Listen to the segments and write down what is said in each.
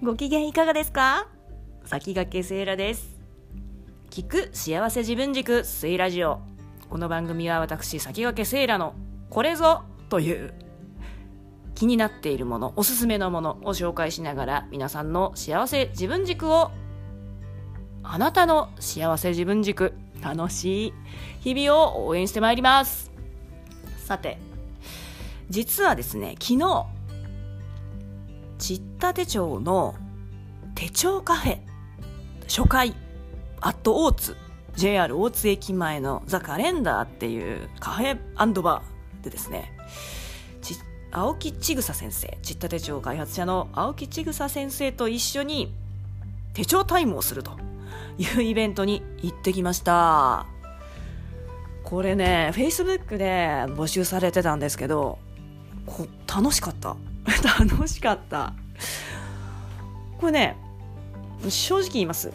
ご機嫌いかがですか？先駆けセイラです。聞く幸せ自分軸セイラジオ。この番組は私先駆けセイラのこれぞという気になっているものおすすめのものを紹介しながら皆さんの幸せ自分軸をあなたの幸せ自分軸楽しい日々を応援してまいります。さて実はですね昨日ちった手帳の手帳カフェ。初回。アットオーツ JR 大津駅前のザ・カレンダーっていうカフェバーでですね。青木千草先生。ちった手帳開発者の青木千草先生と一緒に手帳タイムをするというイベントに行ってきました。これね Facebook で募集されてたんですけど楽しかった。楽しかった。これね正直言います。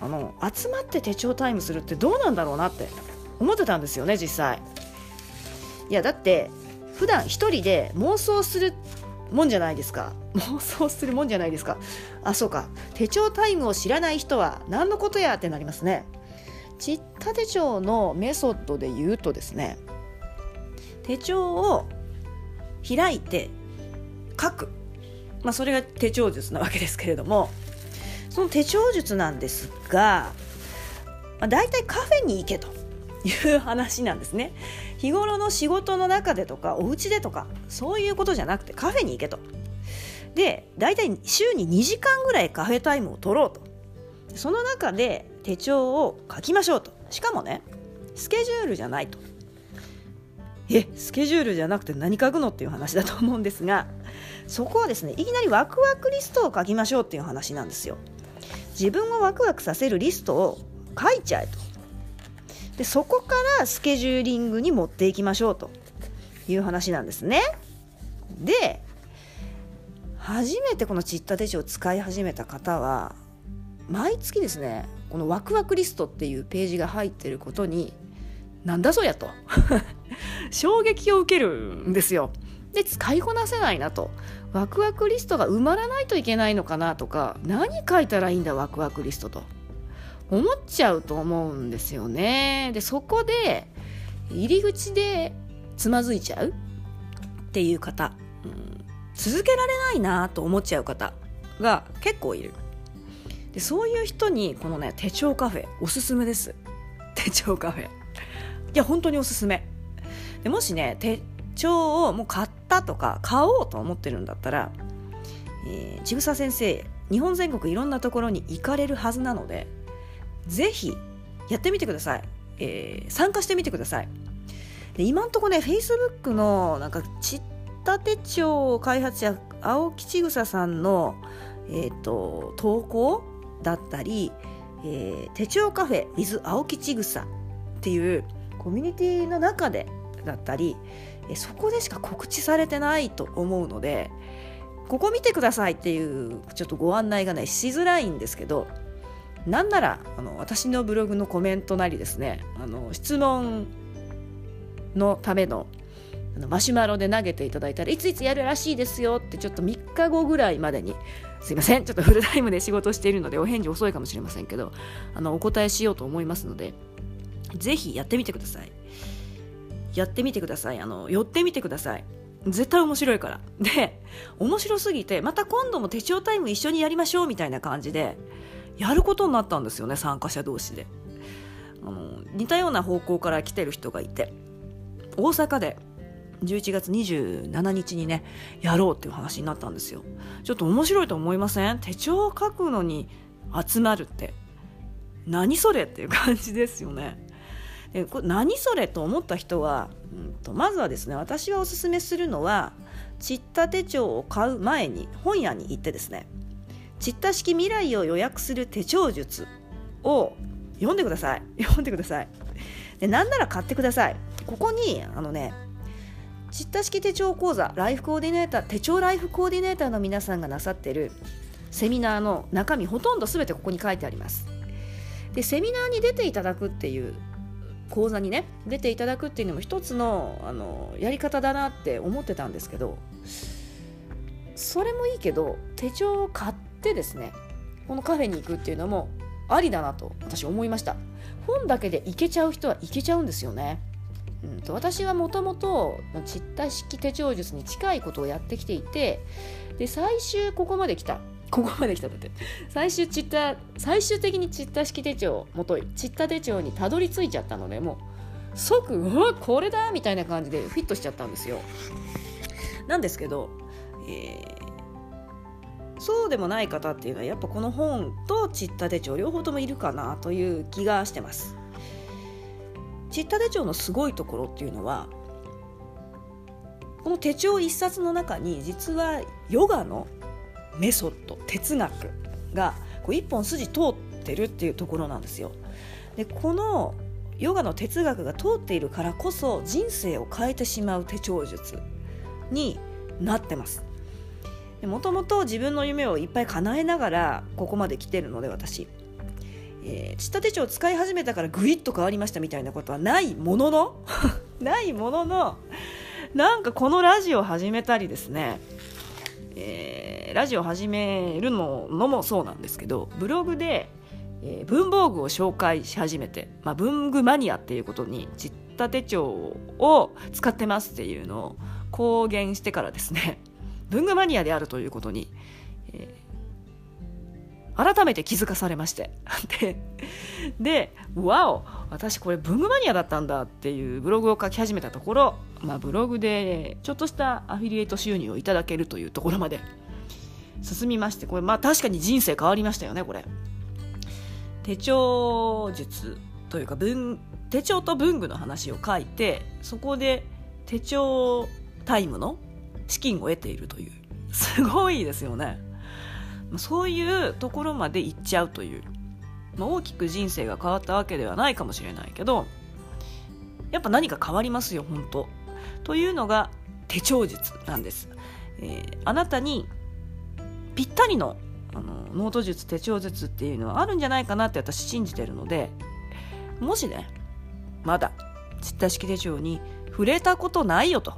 あの集まって手帳タイムするってどうなんだろうなって思ってたんですよね実際。いやだって普段一人で妄想するもんじゃないですか。妄想するもんじゃないですか。あそうか。手帳タイムを知らない人は何のことやってなりますね。ちった手帳のメソッドで言うとですね手帳を開いて書く、まあ、それが手帳術なわけですけれども。その手帳術なんですが、まあ、大体カフェに行けと。いう話なんですね。日頃の仕事の中でとかお家でとかそういうことじゃなくてカフェに行けと。で大体週に2時間ぐらいカフェタイムを取ろうと。その中で手帳を書きましょうと。しかもねスケジュールじゃないと。えスケジュールじゃなくて何書くのっていう話だと思うんですがそこはですねいきなりワクワクリストを書きましょうっていう話なんですよ。自分をワクワクさせるリストを書いちゃえと。でそこからスケジューリングに持っていきましょうと。いう話なんですね。で初めてこのちった手帳を使い始めた方は毎月ですねこのワクワクリストっていうページが入ってることになんだそりゃと。衝撃を受けるんですよ。で使いこなせないなと。ワクワクリストが埋まらないといけないのかなとか何書いたらいいんだワクワクリストと。思っちゃうと思うんですよね。でそこで入り口でつまずいちゃう。っていう方、うん、続けられないなと思っちゃう方。が結構いる。でそういう人にこのね手帳カフェ。おすすめです。手帳カフェ。いや本当におすすめ。でもしね手帳をもう買ったとか買おうと思ってるんだったら、えー、ちぐさ先生日本全国いろんなところに行かれるはずなのでぜひやってみてください、えー、参加してみてください。で今んとこね Facebook のなんかちった手帳開発者青木千草さんの、えーと、投稿だったり、えー、手帳カフェ with 青木千草っていうコミュニティの中でだったりそこでしか告知されてないと思うのでここ見てくださいっていうちょっとご案内がねしづらいんですけどなんならあの私のブログのコメントなりですねあの質問のためのあのマシュマロで投げていただいたらいついつやるらしいですよってちょっと3日後ぐらいまでにすいませんちょっとフルタイムで仕事しているのでお返事遅いかもしれませんけどあのお答えしようと思いますのでぜひやってみてください。やってみてください。あの寄ってみてください。絶対面白いから。で面白すぎてまた今度も手帳タイム一緒にやりましょうみたいな感じでやることになったんですよね参加者同士で。あの似たような方向から来てる人がいて大阪で11月27日にねやろうっていう話になったんですよ。ちょっと面白いと思いません？手帳を書くのに集まるって何それっていう感じですよね。でこれ何それと思った人は、うんと、まずはですね私はおすすめするのはちった手帳を買う前に本屋に行ってですねちった式未来を予約する手帳術を読んでください。読んでください。でなんなら買ってください。ここにあのねちった式手帳講座ライフコーディネーター手帳ライフコーディネーターの皆さんがなさってるセミナーの中身ほとんど全てここに書いてあります。でセミナーに出ていただくっていう講座にね出ていただくっていうのも一つのあのやり方だなって思ってたんですけどそれもいいけど手帳を買ってですねこのカフェに行くっていうのもありだなと私思いました。本だけで行けちゃう人は行けちゃうんですよね。うんと私はもともとチッタ式手帳術に近いことをやってきていてで最終ここまで来た。ここまで来たんだって。最終チッタ最終的にチッタ式手帳もといチッタ手帳にたどり着いちゃったのでもう。即うわこれだみたいな感じでフィットしちゃったんですよ。なんですけど、えー、そうでもない方っていうのはやっぱこの本とチッタ手帳両方ともいるかなという気がしてます。チッタ手帳のすごいところっていうのはこの手帳一冊の中に実はヨガのメソッド哲学がこう一本筋通ってるっていうところなんですよ。でこのヨガの哲学が通っているからこそ人生を変えてしまう手帳術になってますもともと自分の夢をいっぱい叶えながらここまで来てるので私えー、チッタ手帳を使い始めたからグイッと変わりましたみたいなことはないものの ないもののなんかこのラジオ始めたりですね、えー、ラジオ始めるのもそうなんですけどブログで、えー、文房具を紹介し始めて、まあ、文具マニアっていうことに散った手帳を使ってますっていうのを公言してからですね文具マニアであるということに、え改めて気づかされまして。ででわお私これ文具マニアだったんだっていうブログを書き始めたところ、まあ、ブログでちょっとしたアフィリエイト収入をいただけるというところまで進みましてこれまあ確かに人生変わりましたよねこれ。手帳術というか文手帳と文具の話を書いてそこで手帳タイムの資金を得ているという。すごいですよね。そういうところまで行っちゃうという、まあ、大きく人生が変わったわけではないかもしれないけどやっぱ何か変わりますよ本当。というのが手帳術なんです、えー、あなたにぴったりのあのノート術手帳術っていうのはあるんじゃないかなって私信じてるのでもしねまだチッタ式手帳に触れたことないよと。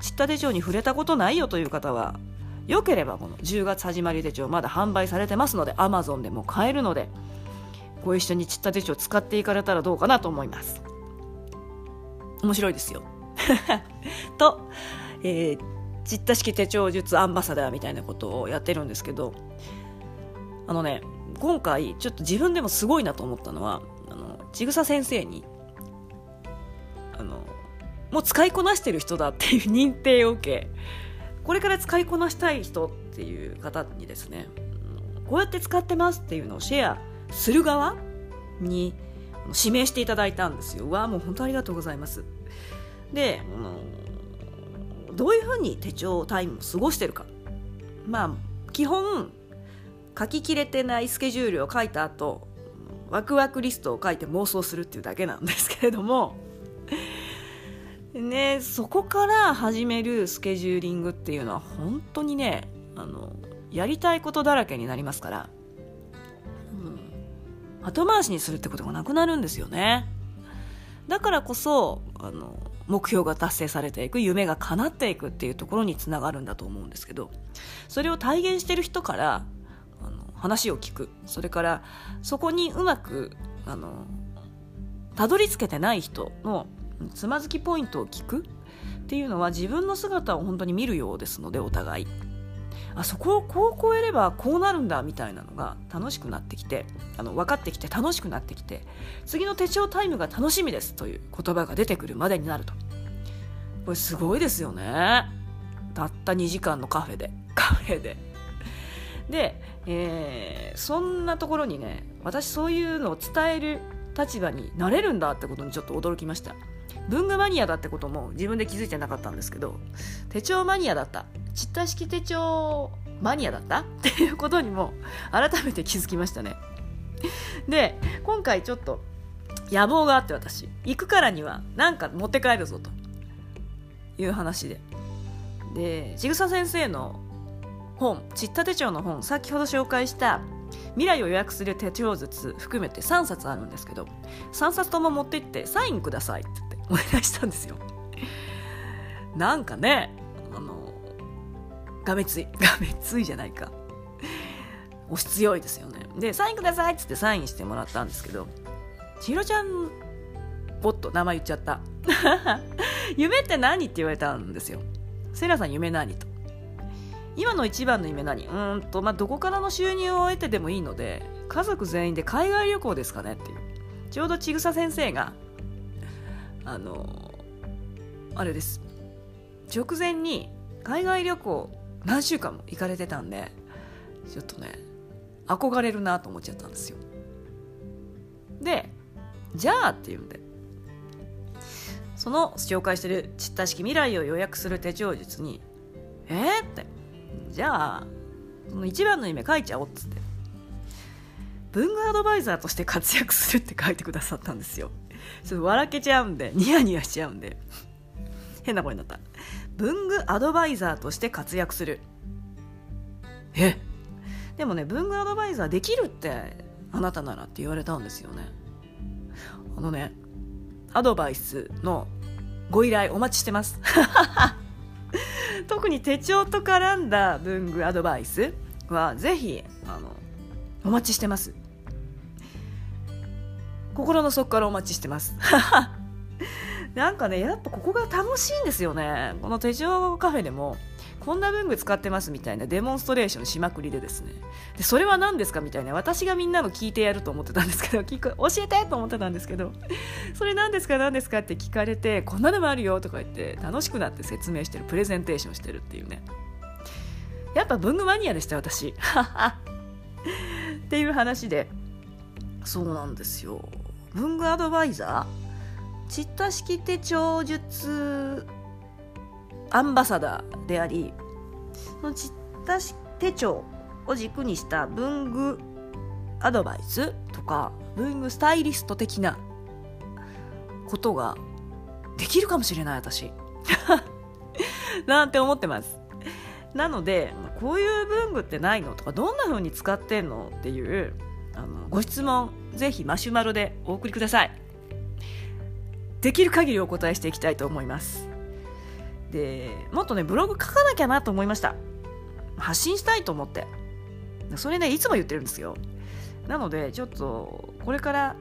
チッタ手帳に触れたことないよという方はよければこの10月始まり手帳まだ販売されてますので Amazon でも買えるのでご一緒にちった手帳使っていかれたらどうかなと思います。面白いですよ。と、えー、ちった式手帳術アンバサダーみたいなことをやってるんですけどあのね今回ちょっと自分でもすごいなと思ったのはあのちぐさ先生にあのもう使いこなしてる人だっていう認定を受けこれから使いこなしたい人っていう方にですねこうやって使ってますっていうのをシェアする側に指名していただいたんですよ。わあもう本当ありがとうございます。で、どういうふうに手帳タイムを過ごしてるか。まあ基本書ききれてないスケジュールを書いた後ワクワクリストを書いて妄想するっていうだけなんですけれどもね、そこから始めるスケジューリングっていうのは本当にねあのやりたいことだらけになりますから、うん、後回しにするってことがなくなるんですよね。だからこそあの目標が達成されていく夢が叶っていくっていうところにつながるんだと思うんですけどそれを体現してる人からあの話を聞く。それからそこにうまくあのたどり着けてない人のつまずきポイントを聞くっていうのは自分の姿を本当に見るようですのでお互い。あそこをこう超えればこうなるんだみたいなのが楽しくなってきてあの分かってきて楽しくなってきて次の手帳タイムが楽しみですという言葉が出てくるまでになると。これすごいですよね。たった2時間のカフェで。カフェで。で、えー、そんなところにね私そういうのを伝える立場になれるんだってことにちょっと驚きました。文具マニアだってことも自分で気づいてなかったんですけど手帳マニアだった。ちった式手帳マニアだった？っていうことにも改めて気づきましたね。で今回ちょっと野望があって私行くからには何か持って帰るぞと。いう話で。でちぐさ先生の本ちった手帳の本先ほど紹介した未来を予約する手帳術含めて3冊あるんですけど3冊とも持って行ってサインくださいって言ってお願いしたんですよ。なんかねあのがめつい がめついじゃないか。押し強いですよね。でサインくださいっつってサインしてもらったんですけど千尋ちゃんぼっと名前言っちゃった。夢って何って言われたんですよ。セイラさん夢何と。今の一番の夢何？うんと、まあ、どこからの収入を得てでもいいので家族全員で海外旅行ですかねっていう。ちょうどちぐさ先生があのあれです。直前に海外旅行何週間も行かれてたんでちょっとね憧れるなと思っちゃったんですよ。でじゃあっていうんでその紹介してるちった式未来を予約する手帳術にえー、ってじゃあその一番の夢書いちゃおうっつって。文具アドバイザーとして活躍するって書いてくださったんですよ。ちょっと笑けちゃうんでニヤニヤしちゃうんで。変な声になった。文具アドバイザーとして活躍する。え？でもね文具アドバイザーできるってあなたならって言われたんですよね。あのねアドバイスのご依頼お待ちしてます。特に手帳と絡んだ文具アドバイスはぜひあのお待ちしてます。心の底からお待ちしてます。なんかねやっぱここが楽しいんですよね。この手帳カフェでもこんな文具使ってますみたいなデモンストレーションしまくりでですね。でそれは何ですかみたいな私がみんなの聞いてやると思ってたんですけど 聞く教えてと思ってたんですけど それ何ですか何ですかって聞かれてこんなのもあるよとか言って楽しくなって説明してるプレゼンテーションしてるっていうね。やっぱ文具マニアでした私。っていう話でそうなんですよ。文具アドバイザー？チッタ式手帳術アンバサダーでありそのチッタ手帳を軸にした文具アドバイスとか文具スタイリスト的なことができるかもしれない私。なんて思ってます。なのでこういう文具ってないのとかどんな風に使ってんのっていうあのご質問ぜひマシュマロでお送りください。できる限りお答えしていきたいと思います。でもっとねブログ書かなきゃなと思いました。発信したいと思って。それねいつも言ってるんですよ。なのでちょっとこれから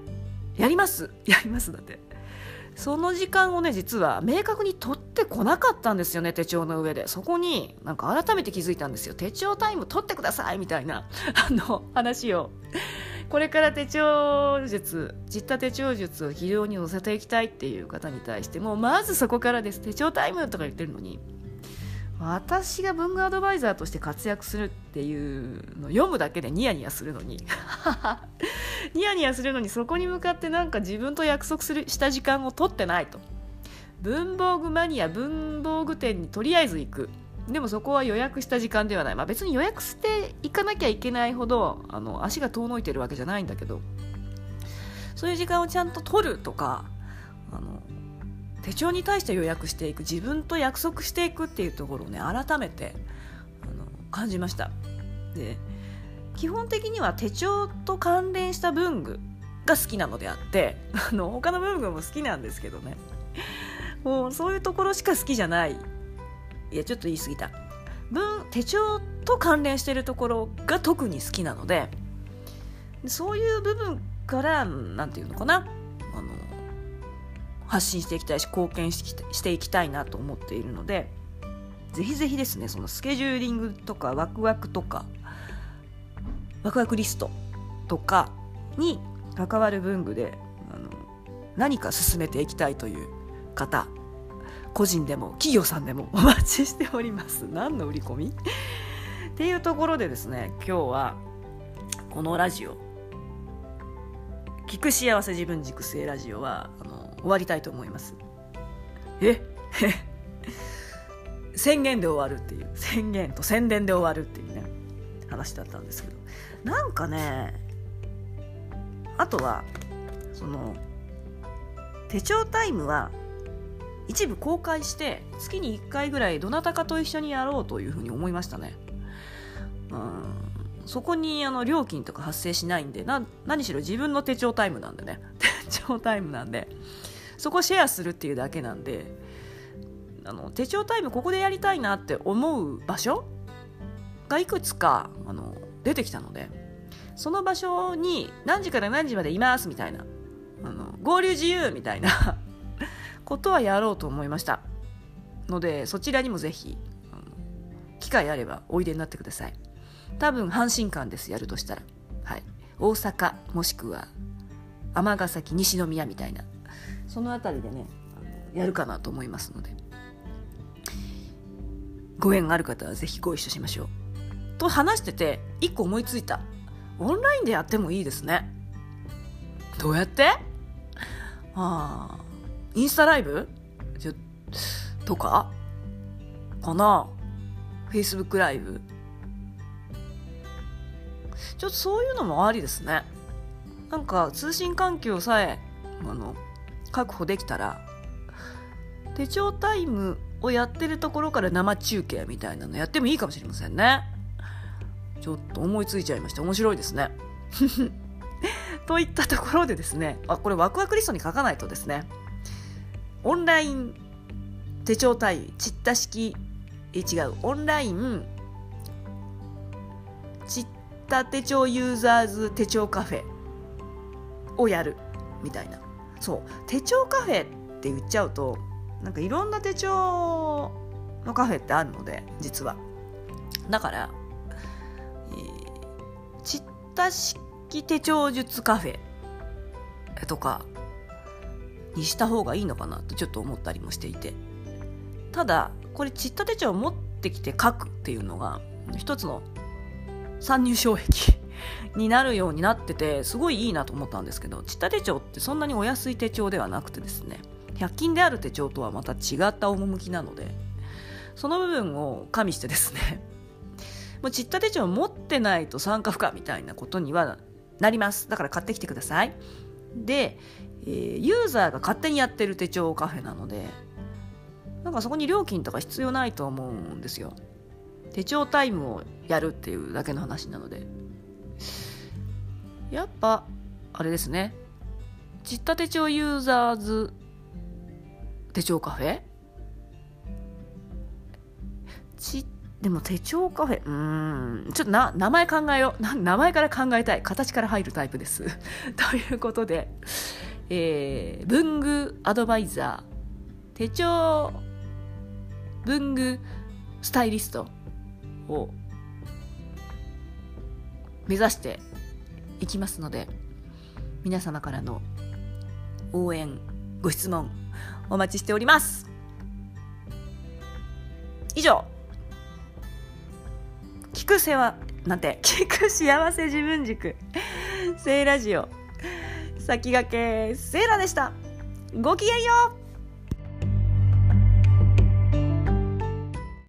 やります。やりますだって。その時間をね実は明確に取ってこなかったんですよね手帳の上で。そこになんか改めて気づいたんですよ。手帳タイム取ってくださいみたいなあの話をこれから手帳術実った手帳術を非常に載せていきたいっていう方に対してもまずそこからです。手帳タイムとか言ってるのに私が文具アドバイザーとして活躍するっていうのを読むだけでニヤニヤするのに。ニヤニヤするのにそこに向かってなんか自分と約束するした時間を取ってないと。文房具マニア文房具店にとりあえず行く。でもそこは予約した時間ではない、まあ、別に予約していかなきゃいけないほどあの足が遠のいてるわけじゃないんだけど。そういう時間をちゃんと取るとかあの手帳に対して予約していく自分と約束していくっていうところをね改めてあの感じました。で基本的には手帳と関連した文具が好きなのであってあの他の文具も好きなんですけどね。もうそういうところしか好きじゃない。いやちょっと言い過ぎた。文手帳と関連してるところが特に好きなのでそういう部分から何て言うのかな。あの発信していきたいし貢献していきたいなと思っているのでぜひぜひですねそのスケジューリングとかワクワクとかワクワクリストとかに関わる文具であの何か進めていきたいという方個人でも企業さんでもお待ちしております。何の売り込み？っていうところでですね今日はこのラジオ。聞く幸せ自分軸性ラジオはあの終わりたいと思います。え？宣言で終わるっていう。宣言と宣伝で終わるっていうね話だったんですけど。なんかねあとはその手帳タイムは一部公開して月に1回ぐらいどなたかと一緒にやろうというふうに思いましたね。うん。そこにあの料金とか発生しないんでな何しろ自分の手帳タイムなんでね。手帳タイムなんで。そこシェアするっていうだけなんであの手帳タイムここでやりたいなって思う場所がいくつかあの出てきたのでその場所に何時から何時までいますみたいなあの合流自由みたいなことはやろうと思いました。のでそちらにもぜひ機会あればおいでになってください。多分阪神間ですやるとしたら。はい。大阪もしくは尼崎西宮みたいな。その辺りでねやるかなと思いますので。ご縁がある方はぜひご一緒しましょう。と話してて一個思いついた。オンラインでやってもいいですね。どうやって？ああ。インスタライブ？じゃとか？かな？Facebook ライブ？ちょっとそういうのもありですね。なんか通信環境さえあの確保できたら。手帳タイムをやってるところから生中継みたいなのやってもいいかもしれませんね。ちょっと思いついちゃいました面白いですね。といったところでですね。あこれワクワクリストに書かないとですね。オンライン手帳対チッタ式え違う。オンラインチッタ手帳ユーザーズ手帳カフェをやるみたいな。そう。手帳カフェって言っちゃうとなんかいろんな手帳のカフェってあるので実は。だからチッタ式手帳術カフェとかにした方がいいのかなとちょっと思ったりもしていてただこれチッタ手帳を持ってきて書くっていうのが一つの参入障壁 になるようになっててすごいいいなと思ったんですけどチッタ手帳ってそんなにお安い手帳ではなくてですね100均である手帳とはまた違った趣なのでその部分を加味してですね もうチッタ手帳持ってないと参加不可みたいなことにはなります。だから買ってきてください。で、えー、ユーザーが勝手にやってる手帳カフェなので、なんかそこに料金とか必要ないと思うんですよ。手帳タイムをやるっていうだけの話なので。やっぱ、あれですね。チッタ手帳ユーザーズ手帳カフェ？でも手帳カフェ、うん、ちょっとな、名前考えよう。名前から考えたい。形から入るタイプです。ということで、えー、文具アドバイザー、手帳文具スタイリストを目指していきますので、皆様からの応援、ご質問、お待ちしております。以上、く世話なんて聞く幸せ自分軸。セイラジオ。先駆けセイラでした。ごきげんよう。